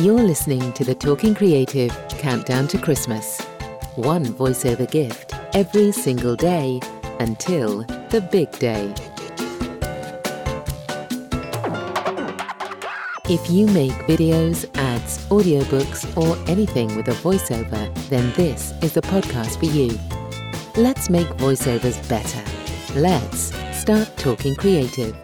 You're listening to the Talking Creative Countdown to Christmas. One voiceover gift every single day until the big day. If you make videos, ads, audiobooks, or anything with a voiceover, then this is the podcast for you. Let's make voiceovers better. Let's start talking creative.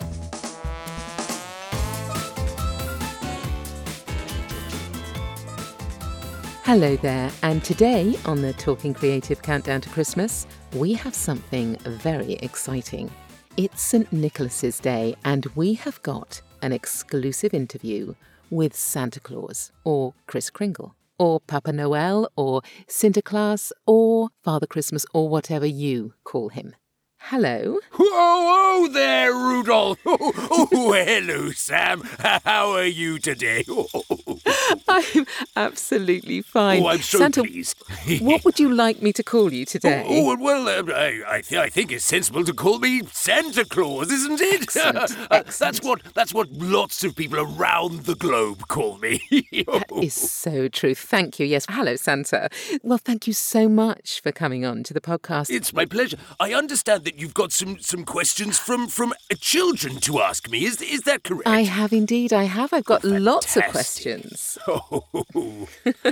Hello there, and today on the Talking Creative Countdown to Christmas, we have something very exciting. It's St. Nicholas's Day, and we have got an exclusive interview with Santa Claus, or Kris Kringle, or Papa Noel, or Sinterklaas, or Father Christmas, or whatever you call him. Hello. Oh, whoa there, Rudolph. Oh, oh, hello, Sam. How are you today? I'm absolutely fine. Oh, I'm so Santa, pleased. what would you like me to call you today? Oh, well, uh, I, I, th- I think it's sensible to call me Santa Claus, isn't it? Excellent, Uh, that's what that's what lots of people around the globe call me. That is so true. Thank you. Yes. Hello, Santa. Well, thank you so much for coming on to the podcast. It's my pleasure. I understand that you've got some, some questions from from children to ask me. Is is that correct? I have indeed. I have. I've got lots of questions. Oh,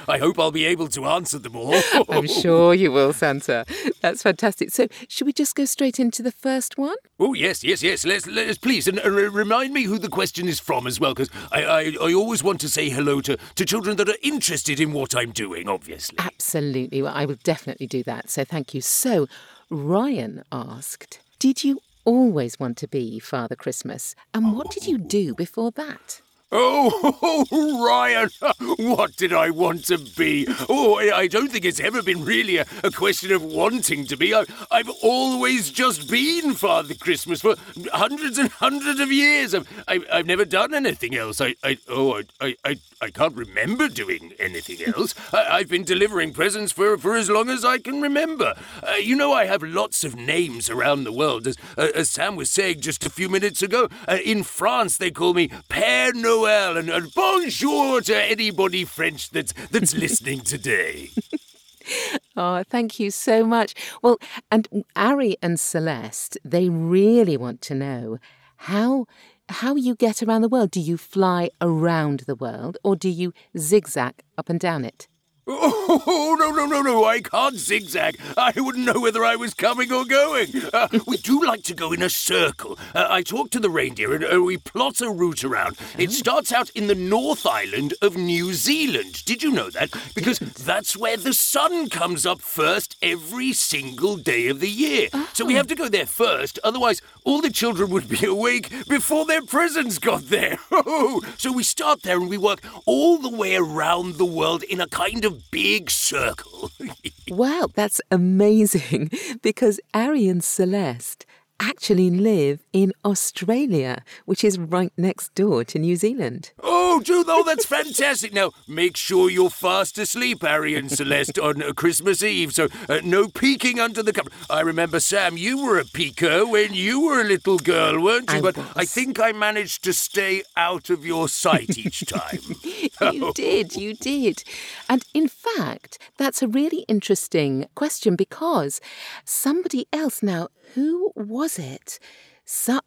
I hope I'll be able to answer them all. I'm sure you will, Santa. That's fantastic. So, should we just go straight into the first one? Oh yes, yes, yes. Let's, let's please and uh, remind me who the question is from as well, because I, I I always want to say hello to to children that are interested in what I'm doing. Obviously. Absolutely. Well, I will definitely do that. So, thank you. So, Ryan asked Did you always want to be Father Christmas? And what did you do before that? Oh, Ryan, what did I want to be? Oh, I don't think it's ever been really a, a question of wanting to be. I, I've always just been Father Christmas for hundreds and hundreds of years. I've, I, I've never done anything else. I, I oh, I, I, I, I can't remember doing anything else. I, I've been delivering presents for, for as long as I can remember. Uh, you know, I have lots of names around the world, as, uh, as Sam was saying just a few minutes ago. Uh, in France, they call me Père Noël, and, and bonjour to anybody French that's, that's listening today. Oh, thank you so much. Well, and Ari and Celeste, they really want to know how how you get around the world. Do you fly around the world or do you zigzag up and down it? Oh, no, no, no, no, I can't zigzag. I wouldn't know whether I was coming or going. Uh, we do like to go in a circle. Uh, I talk to the reindeer and uh, we plot a route around. It starts out in the North Island of New Zealand. Did you know that? Because that's where the sun comes up first every single day of the year. So we have to go there first, otherwise, all the children would be awake before their presents got there. so we start there and we work all the way around the world in a kind of big circle. Wow, that's amazing because Ari and Celeste actually live in Australia, which is right next door to New Zealand. oh, Jude, oh, that's fantastic. Now, make sure you're fast asleep, Ari and Celeste, on uh, Christmas Eve, so uh, no peeking under the cover. I remember, Sam, you were a peeker when you were a little girl, weren't you? I but was. I think I managed to stay out of your sight each time. You did, you did. And in fact, that's a really interesting question because somebody else now, who was it?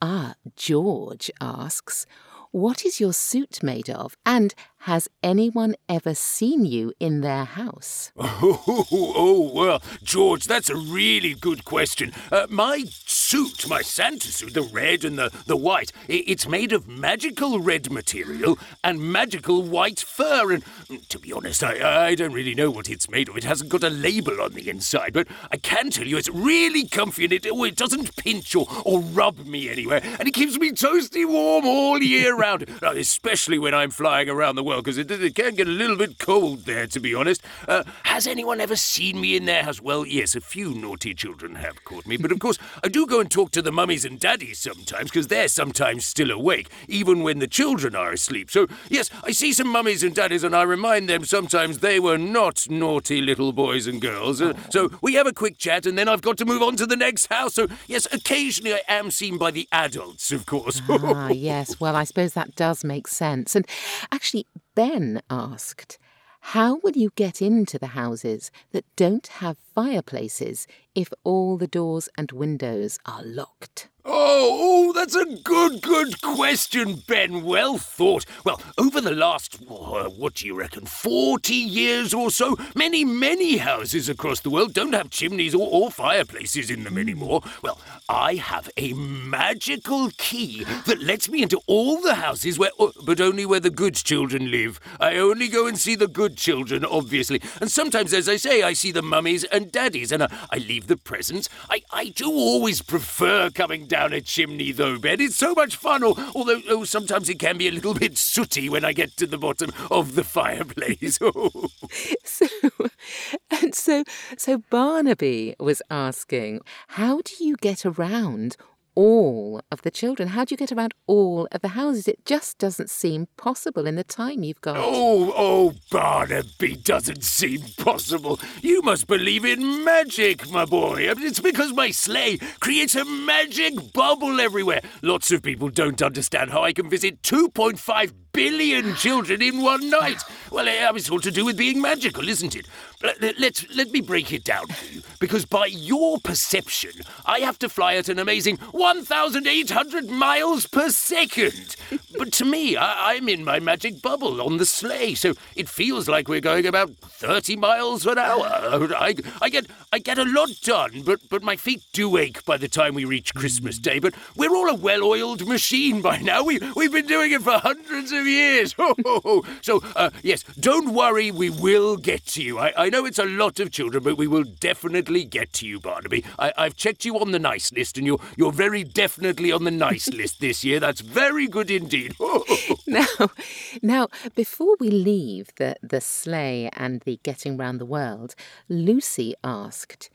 Ah, George asks, What is your suit made of? And has anyone ever seen you in their house? Oh, oh, well, George, that's a really good question. Uh, my suit, my Santa suit, the red and the, the white, it's made of magical red material and magical white fur. And mm, to be honest, I, I don't really know what it's made of. It hasn't got a label on the inside, but I can tell you it's really comfy and it, oh, it doesn't pinch or, or rub me anywhere. And it keeps me toasty warm all year round, uh, especially when I'm flying around the world because it, it can get a little bit cold there, to be honest. Uh, has anyone ever seen me in their house? Well, yes, a few naughty children have caught me, but of course, I do go and talk to the mummies and daddies sometimes because they're sometimes still awake, even when the children are asleep. So, yes, I see some mummies and daddies and I remind them sometimes they were not naughty little boys and girls. Uh, so, we have a quick chat and then I've got to move on to the next house. So, yes, occasionally I am seen by the adults, of course. ah, yes. Well, I suppose that does make sense. And actually, Ben asked, How will you get into the houses that don't have fireplaces if all the doors and windows are locked? Oh, oh, that's a good, good question, Ben. Well thought. Well, over the last, what do you reckon, 40 years or so, many, many houses across the world don't have chimneys or, or fireplaces in them anymore. Well, I have a magical key that lets me into all the houses where, uh, but only where the good children live. I only go and see the good children, obviously. And sometimes, as I say, I see the mummies and daddies, and I, I leave the presents. I, I do always prefer coming down a chimney, though, Ben. It's so much fun, although oh, sometimes it can be a little bit sooty when I get to the bottom of the fireplace. Oh. so, and so, so Barnaby was asking, how do you get around all of the children? How do you get around all of the houses? It just doesn't seem possible in the time you've got. Oh, oh, Barnaby doesn't seem possible. You must believe in magic, my boy. It's because my sleigh creates a magic bubble everywhere. Lots of people don't understand how I can visit 2.5 billion children in one night. Well, it's all to do with being magical, isn't it? Let, let, let me break it down for you. Because by your perception, I have to fly at an amazing 1,800 miles per second. But to me, I, I'm in my magic bubble on the sleigh, so it feels like we're going about 30 miles an hour. I, I, get, I get a lot done, but, but my feet do ache by the time we reach Christmas Day. But we're all a well oiled machine by now. We, we've been doing it for hundreds of years. so, uh, yes, don't worry, we will get to you. I, I know it's a lot of children, but we will definitely get to you, Barnaby. I, have checked you on the nice list, and you're, you're very definitely on the nice list this year. That's very good indeed. now, now, before we leave the, the sleigh and the getting round the world, Lucy asked,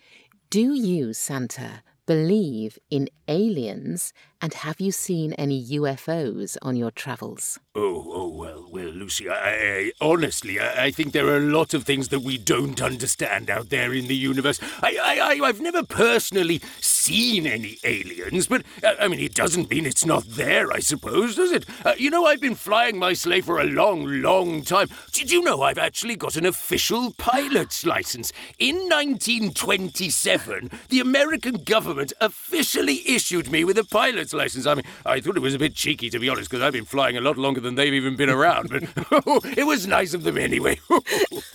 Do you, Santa, believe in aliens and have you seen any UFOs on your travels? Oh, oh, well, well, Lucy, I, I honestly, I, I, think there are a lot of things that we don't understand out there in the universe. I, I, I've never personally seen any aliens, but uh, I mean, it doesn't mean it's not there, I suppose, does it? Uh, you know, I've been flying my sleigh for a long, long time. Did you know I've actually got an official pilot's license? In 1927, the American government officially issued me with a pilot's pilot's license. I mean, I thought it was a bit cheeky, to be honest, because I've been flying a lot longer than they've even been around. But it was nice of them anyway.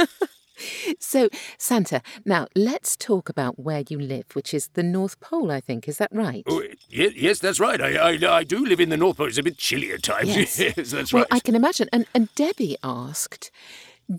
so, Santa, now let's talk about where you live, which is the North Pole, I think. Is that right? Oh, yes, yes, that's right. I, I, I do live in the North Pole. It's a bit chilly at times. Yes, yes that's well, right. I can imagine. And, and Debbie asked,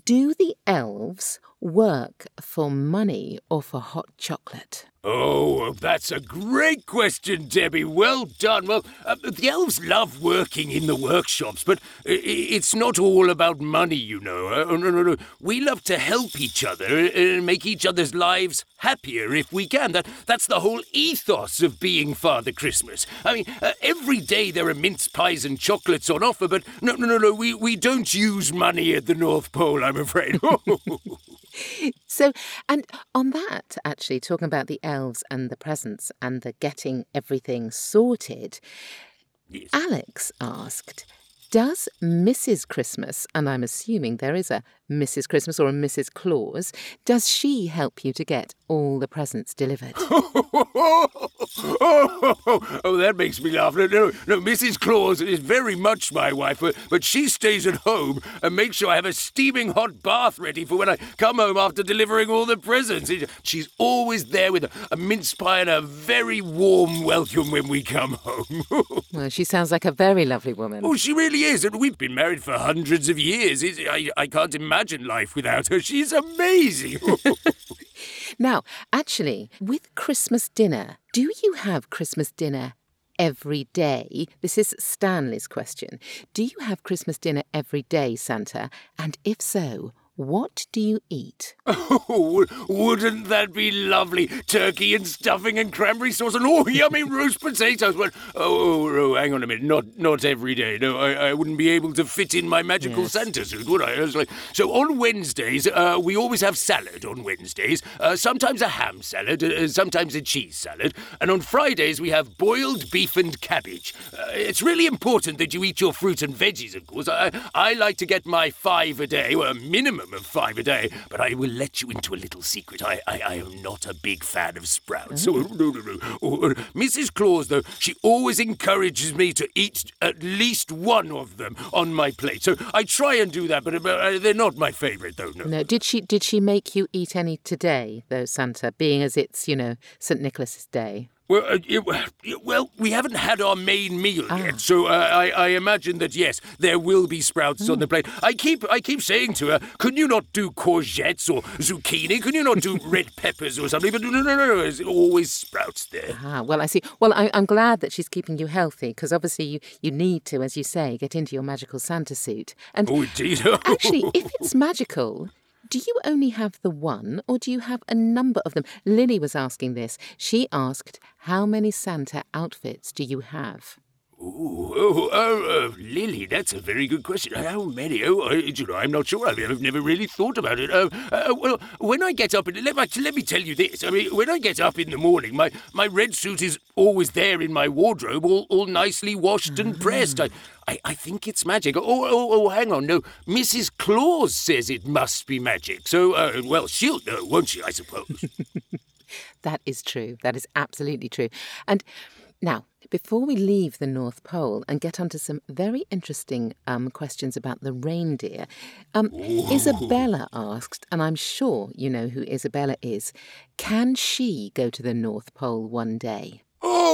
do the elves work for money or for hot chocolate? Oh, that's a great question, Debbie. Well done. Well, uh, the elves love working in the workshops, but it's not all about money, you know. Uh, no, no, no. We love to help each other and make each other's lives happier if we can. That that's the whole ethos of being Father Christmas. I mean, uh, every day there are mince pies and chocolates on offer, but no, no, no, no. We we don't use money at the North Pole, I'm afraid. so, and on that, actually, talking about the elves and the presents and the getting everything sorted, yes. Alex asked, does Mrs. Christmas, and I'm assuming there is a Mrs. Christmas or a Mrs. Claus, does she help you to get all the presents delivered? oh, that makes me laugh. No, no, no, Mrs. Claus is very much my wife, but, but she stays at home and makes sure I have a steaming hot bath ready for when I come home after delivering all the presents. She's always there with a, a mince pie and a very warm welcome when we come home. well, she sounds like a very lovely woman. Oh, she really is, and we've been married for hundreds of years. I, I can't imagine life without her. She's amazing. now, actually, with Christmas dinner, do you have Christmas dinner every day? This is Stanley's question. Do you have Christmas dinner every day, Santa? And if so, What do you eat? Oh, wouldn't that be lovely? Turkey and stuffing and cranberry sauce and oh, yummy roast potatoes. But oh, oh, oh, hang on a minute. Not not every day. No, I, I wouldn't be able to fit in my magical Yes. Santa suit, would I? Like, so on Wednesdays, uh, we always have salad on Wednesdays. Uh, sometimes a ham salad, uh, sometimes a cheese salad, and on Fridays we have boiled beef and cabbage. Uh, it's really important that you eat your fruit and veggies, of course. I, I like to get my five a day, well, a minimum of five a day. But I will let you into a little secret. I, I, I am not a big fan of sprouts. So, no, no, no. Oh, uh, Mrs. Claus, though, she always encourages me to eat at least one of them on my plate. So I try and do that, but uh, they're not my favourite, though. No. No, did she did she make you eat any today, though, Santa, being as it's, you know, St. Nicholas's Day? Well, uh, it- well, we haven't had our main meal Ah. yet, so uh, I, I imagine that yes, there will be sprouts on the plate. I keep, I keep saying to her, "Can you not do courgettes or zucchini? Can you not do red peppers or something?" But no, no, no, no, there's always sprouts there. Ah, well, I see. Well, I, I'm glad that she's keeping you healthy because obviously you, you need to, as you say, get into your magical Santa suit. And Oh, indeed. actually, if it's magical, do you only have the one or do you have a number of them? Lily was asking this. She asked, How many Santa outfits do you have? Ooh, oh, oh, uh, Lily, that's a very good question. How many? Oh, I, you know, I'm not sure. I've, I've never really thought about it. Uh, uh, well, when I get up, in, let, me, let me tell you this. I mean, when I get up in the morning, my, my red suit is always there in my wardrobe, all, all nicely washed and pressed. I, I, I think it's magic. Oh, oh, oh, hang on. No, Mrs. Claus says it must be magic. So, uh, well, she'll know, won't she, I suppose? That is true. That is absolutely true. And now, before we leave the North Pole and get onto some very interesting um, questions about the reindeer, um, Isabella asked, and I'm sure you know who Isabella is, can she go to the North Pole one day?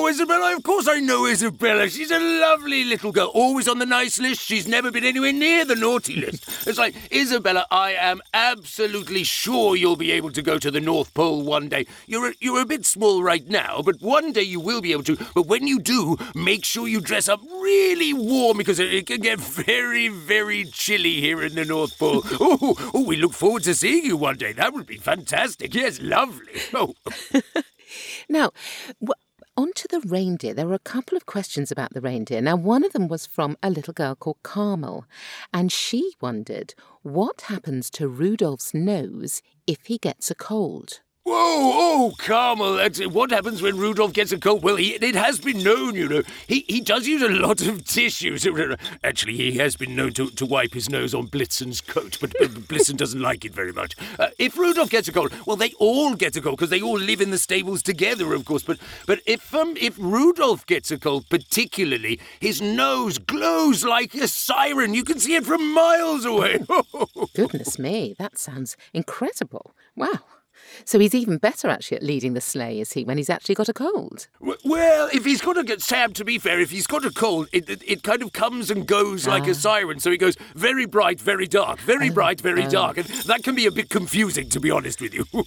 Oh, Isabella, of course I know Isabella. She's a lovely little girl, always on the nice list. She's never been anywhere near the naughty list. It's like, Isabella, I am absolutely sure you'll be able to go to the North Pole one day. You're a, you're a bit small right now, but one day you will be able to. But when you do, make sure you dress up really warm because it, it can get very, very chilly here in the North Pole. Oh, oh, we look forward to seeing you one day. That would be fantastic. Yes, lovely. Oh. Now, onto the reindeer. There were a couple of questions about the reindeer. Now, one of them was from a little girl called Carmel, and she wondered what happens to Rudolph's nose if he gets a cold. Whoa, oh, Carmel, what happens when Rudolph gets a cold? Well, he, it has been known, you know. He, he does use a lot of tissues. Actually, he has been known to, to wipe his nose on Blitzen's coat, but, but Blitzen doesn't like it very much. Uh, if Rudolph gets a cold, well, they all get a cold because they all live in the stables together, of course. But but if um, if Rudolph gets a cold, particularly, his nose glows like a siren. You can see it from miles away. Goodness me, that sounds incredible. Wow. So he's even better actually at leading the sleigh, is he, when he's actually got a cold? Well, if he's got to get Sam, to be fair, if he's got a cold, it, it, it kind of comes and goes like a siren. So he goes very bright, very dark, very bright, very dark, and that can be a bit confusing, to be honest with you.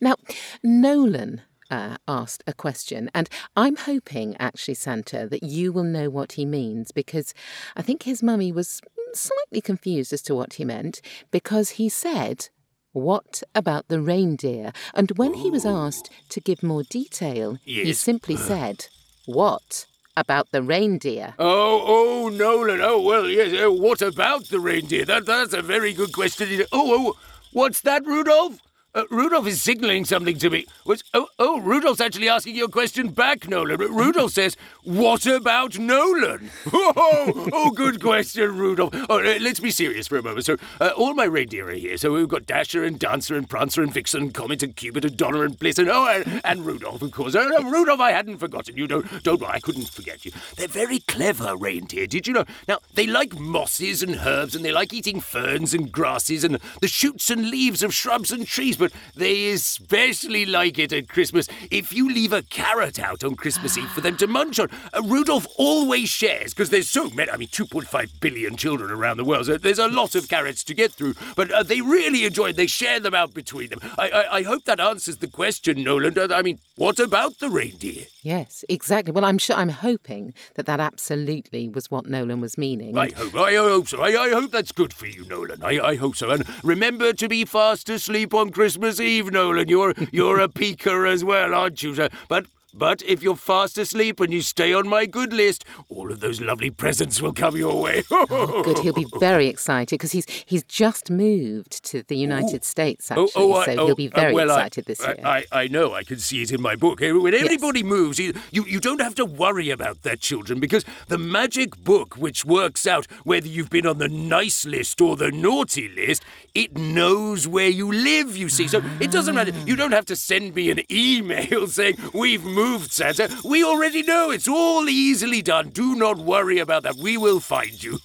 Now, Nolan uh, asked a question, and I'm hoping, actually, Santa, that you will know what he means because I think his mummy was slightly confused as to what he meant because he said, What about the reindeer? And when he was asked to give more detail, he simply said, What about the reindeer? oh, oh, Nolan. Oh, well, yes. Uh, what about the reindeer? That, that's a very good question. Oh, oh, what's that, Rudolph? Uh, Rudolph is signaling something to me. What's, oh, oh, Rudolph's actually asking your question back, Nolan. Rudolph says, What about Nolan? Oh, oh good question, Rudolph. Oh, uh, let's be serious for a moment. So, uh, all my reindeer are here. So, we've got Dasher and Dancer and Prancer and Vixen, Comet and Cupid and Donner and Blitzen and, oh, and, and Rudolph, of course. No, Rudolph, I hadn't forgotten you. Don't, don't worry, I couldn't forget you. They're very clever reindeer, did you know? Now, they like mosses and herbs and they like eating ferns and grasses and the shoots and leaves of shrubs and trees. But they especially like it at Christmas if you leave a carrot out on Christmas Eve for them to munch on. Uh, Rudolph always shares because there's so many. I mean, 2.5 billion children around the world. So there's a lot of carrots to get through, but uh, they really enjoy it. They share them out between them. I, I, I hope that answers the question, Nolan. Uh, I mean, what about the reindeer? Yes, exactly. Well, I'm sure I'm hoping that that absolutely was what Nolan was meaning. I hope, I hope so. I, I hope that's good for you, Nolan. I, I hope so. And remember to be fast asleep on Christmas Eve, Nolan. You're you're a peeker as well, aren't you? sir? But but if you're fast asleep and you stay on my good list, all of those lovely presents will come your way. Oh, good. He'll be very excited because he's he's just moved to the United Ooh. States actually, Oh, oh, I- so oh, he'll be uh, very well, I- excited this year. I, I know, I can see it in my book. When everybody moves, you, you, you don't have to worry about that, children, because the magic book, which works out whether you've been on the nice list or the naughty list, it knows where you live, you see. So it doesn't matter. You don't have to send me an email saying, We've moved, Santa. We already know. It's all easily done. Do not worry about that. We will find you.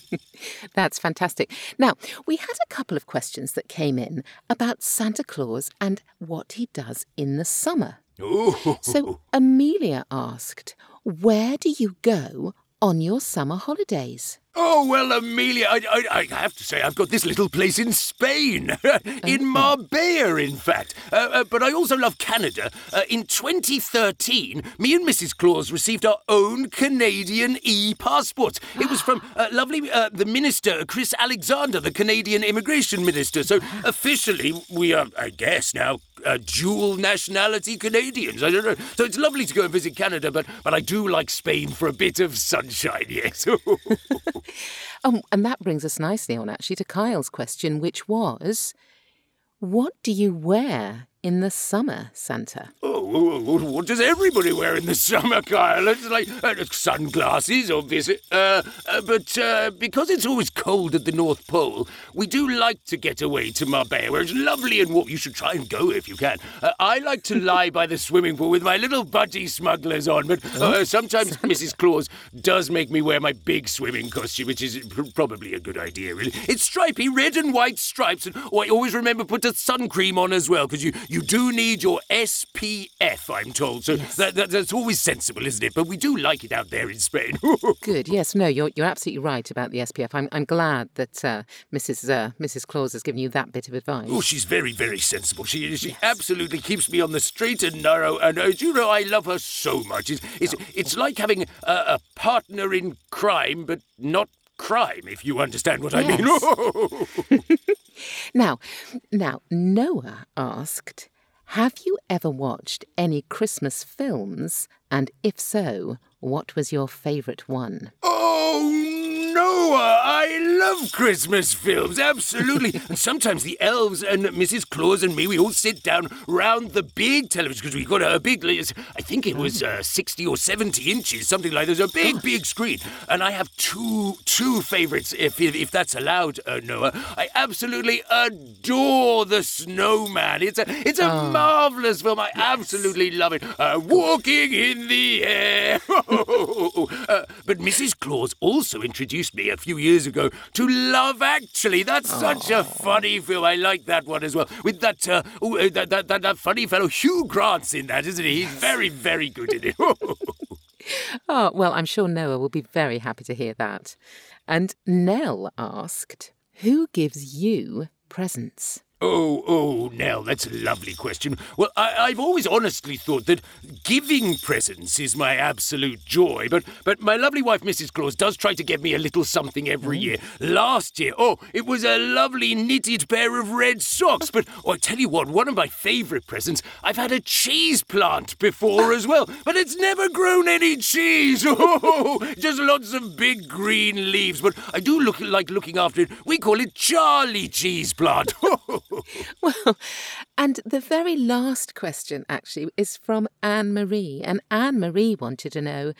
That's fantastic. Now, we had a couple of questions that came in about Santa Claus and what he does in the summer. Ooh. So, Amelia asked, Where do you go on your summer holidays? Oh, well, Amelia, I, I, I have to say, I've got this little place in Spain. in Marbella, in fact. Uh, uh, but I also love Canada. Uh, in 2013, me and Mrs. Claus received our own Canadian e passport. It was from uh, lovely, uh, the minister, Chris Alexander, the Canadian immigration minister. So officially, we are, I guess, now uh, dual nationality Canadians. I don't know. So it's lovely to go and visit Canada, but, but I do like Spain for a bit of sunshine, yes. Um, and that brings us nicely on actually to Kyle's question, which was, What do you wear in the summer, Santa? Oh, what, what does everybody wear in the summer, Kyle? It's like uh, sunglasses, obviously. Uh, uh, but uh, because it's always cold at the North Pole, we do like to get away to Marbella, where it's lovely and warm. You should try and go if you can. Uh, I like to lie by the swimming pool with my little budgie smugglers on, but uh, sometimes Mrs. Claus does make me wear my big swimming costume, which is pr- probably a good idea, really. It's stripy, red and white stripes, and oh, I always remember put the sun cream on as well, because you, you do need your SPF, I'm told. So that, that, that's always sensible, isn't it? But we do like it out there in Spain. Good. Yes. No. You're you're absolutely right about the SPF. I'm I'm glad that uh, Mrs. Uh, Mrs. Claus has given you that bit of advice. Oh, she's very, very sensible. She she absolutely keeps me on the straight and narrow. And uh, you know, I love her so much. It's it's, it's like having a, a partner in crime, but not crime, if you understand what I mean. Now, now Noah asked, "Have you ever watched any Christmas films? And if so, what was your favourite one?" Oh, Noah, I love Christmas films, absolutely. and sometimes the elves and Mrs. Claus and me, we all sit down round the big television because we've got a big, I think it was uh, 60 or 70 inches, something like that. There's a big, big screen. And I have two, two favourites, if, if, that's allowed, uh, Noah. I absolutely adore The Snowman. It's a, it's a marvellous film. I absolutely love it. Uh, walking in the air. uh, but Mrs. Claus also introduced me a few years ago to Love Actually. That's such a funny film. I like that one as well. With that, uh, ooh, uh, that, that, that, that funny fellow Hugh Grant's in that, isn't he? He's very, very good in it. Oh, well, I'm sure Noah will be very happy to hear that. And Nell asked, "Who gives you presents?" Oh, oh, Nell, that's a lovely question. Well, I, I've always honestly thought that giving presents is my absolute joy, but but my lovely wife, Mrs. Claus, does try to get me a little something every mm. year. Last year, oh, it was a lovely knitted pair of red socks. But oh, I tell you what, one of my favourite presents, I've had a cheese plant before as well, but it's never grown any cheese. Oh, just lots of big green leaves. But I do look like looking after it. We call it Charlie Cheese Plant. Well, and the very last question actually is from Anne Marie, and Anne Marie wanted to know,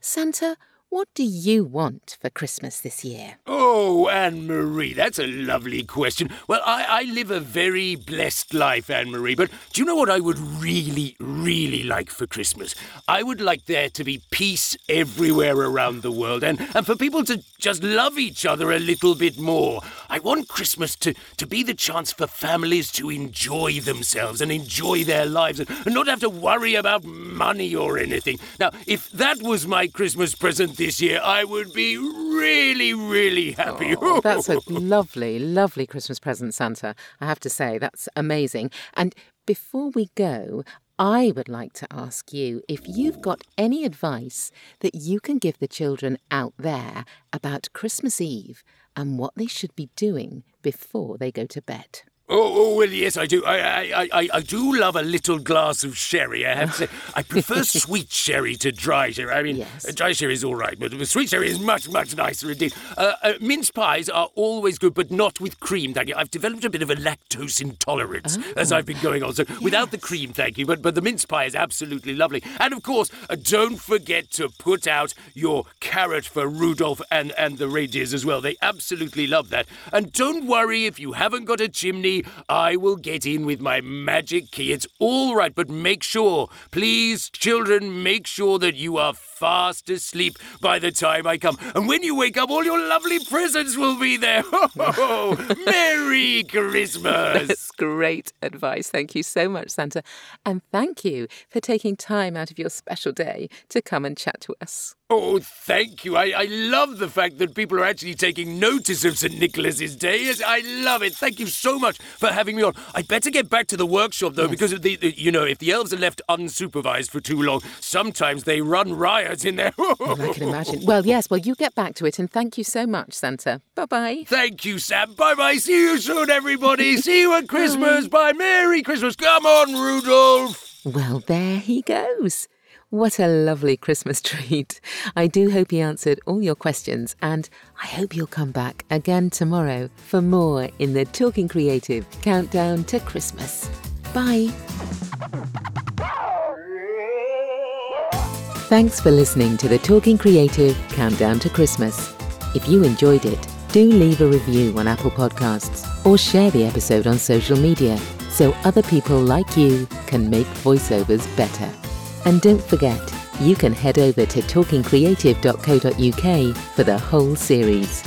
Santa, what do you want for Christmas this year? Oh, Anne Marie, that's a lovely question. Well, I, I live a very blessed life, Anne Marie, but do you know what I would really, really like for Christmas? I would like there to be peace everywhere around the world and, and for people to just love each other a little bit more. I want Christmas to, to be the chance for families to enjoy themselves and enjoy their lives and, and not have to worry about money or anything. Now, if that was my Christmas present this year, I would be really, really happy. Oh, oh that's a lovely, lovely Christmas present, Santa. I have to say, that's amazing. And before we go, I would like to ask you if you've got any advice that you can give the children out there about Christmas Eve and what they should be doing before they go to bed. Oh, oh, well, yes, I do. I, I, I, I do love a little glass of sherry. I have to say, I prefer sweet sherry to dry sherry. I mean, Yes. dry sherry is all right, but sweet sherry is much, much nicer indeed. Uh, uh, mince pies are always good, but not with cream, thank you. I've developed a bit of a lactose intolerance as I've been going on, so without the cream, thank you. But but the mince pie is absolutely lovely. And of course, uh, don't forget to put out your carrot for Rudolph and and the reindeers as well. They absolutely love that. And don't worry if you haven't got a chimney. I will get in with my magic key. It's all right, but make sure, please, children, make sure that you are fast asleep by the time I come. And when you wake up, all your lovely presents will be there. Merry Christmas! That's great advice. Thank you so much, Santa. And thank you for taking time out of your special day to come and chat to us. Oh, thank you. I, I love the fact that people are actually taking notice of St. Nicholas's Day. I love it. Thank you so much for having me on. I'd better get back to the workshop, though, Yes. because of the, the, you know, if the elves are left unsupervised for too long, sometimes they run riot in there. Well, I can imagine. Well, yes, well, you get back to it. And thank you so much, Santa. Bye bye. Thank you, Sam. Bye bye. See you soon, everybody. See you at Christmas. Bye. Merry Christmas. Come on, Rudolph. Well, there he goes. What a lovely Christmas treat. I do hope he answered all your questions, and I hope you'll come back again tomorrow for more in the Talking Creative Countdown to Christmas. Bye. Thanks for listening to the Talking Creative Countdown to Christmas. If you enjoyed it, do leave a review on Apple Podcasts or share the episode on social media so other people like you can make voiceovers better. And don't forget, you can head over to talkingcreative.co.uk for the whole series.